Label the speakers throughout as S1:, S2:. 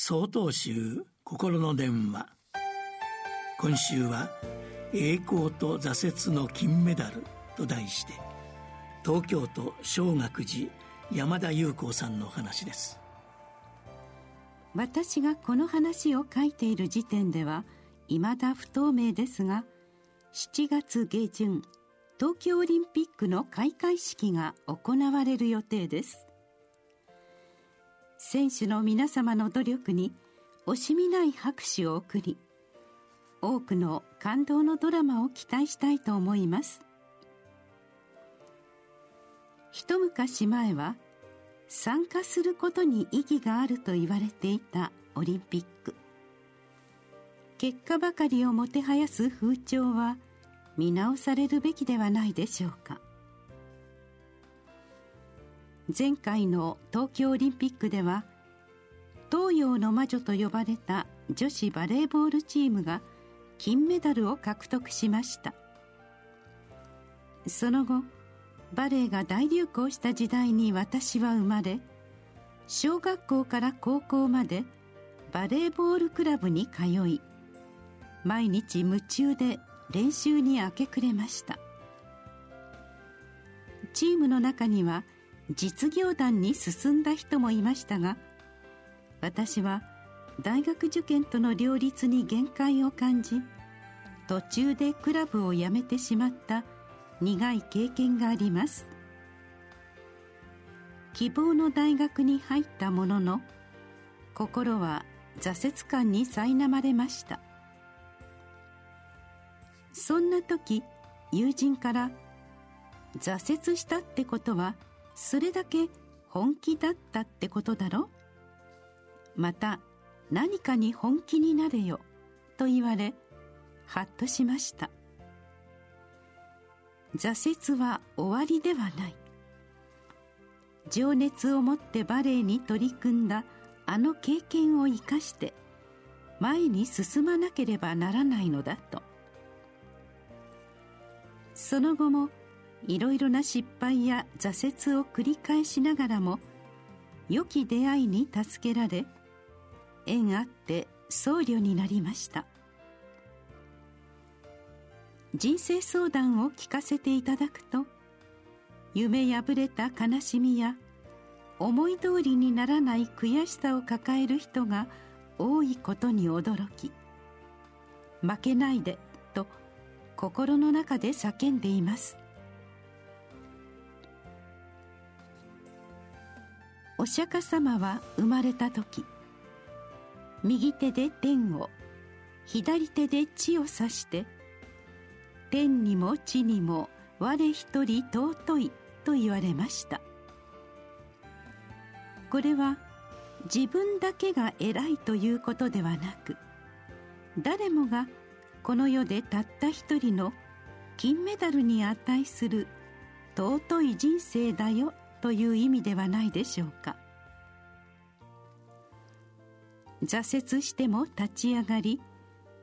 S1: 総統集心の電話。今週は「栄光と挫折の金メダル」と題して東京都小学寺山田裕子さんの話です。
S2: 私がこの話を書いている時点では未だ不透明ですが7月下旬東京オリンピックの開会式が行われる予定です。選手の皆様の努力に惜しみない拍手を送り多くの感動のドラマを期待したいと思います。一昔前は参加することに意義があると言われていたオリンピック。結果ばかりをもてはやす風潮は見直されるべきではないでしょうか。前回の東京オリンピックでは東洋の魔女と呼ばれた女子バレーボールチームが金メダルを獲得しました。その後バレエが大流行した時代に私は生まれ小学校から高校までバレーボールクラブに通い毎日夢中で練習に明け暮れました。チームの中には実業団に進んだ人もいましたが私は大学受験との両立に限界を感じ途中でクラブを辞めてしまった苦い経験があります。希望の大学に入ったものの心は挫折感に苛まれました。そんな時友人から「挫折したってことはそれだけ本気だったってことだろ?」また何かに本気になれよと言われハッとしました。挫折は終わりではない。情熱を持ってバレエに取り組んだあの経験を生かして前に進まなければならないのだと。その後もいろいろな失敗や挫折を繰り返しながらも良き出会いに助けられ縁あって僧侶になりました。人生相談を聞かせていただくと夢破れた悲しみや思い通りにならない悔しさを抱える人が多いことに驚き負けないでと心の中で叫んでいます。お釈迦様は生まれた時右手で天を左手で地を指して天にも地にも我一人尊いと言われました。これは自分だけが偉いということではなく誰もがこの世でたった一人の金メダルに値する尊い人生だよという意味ではないでしょうか。挫折しても立ち上がり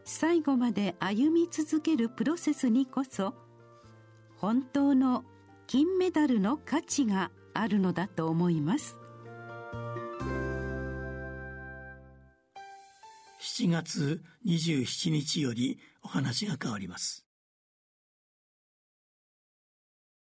S2: 最後まで歩み続けるプロセスにこそ本当の金メダルの価値があるのだと思います。
S1: 7月27日よりお話が変わります。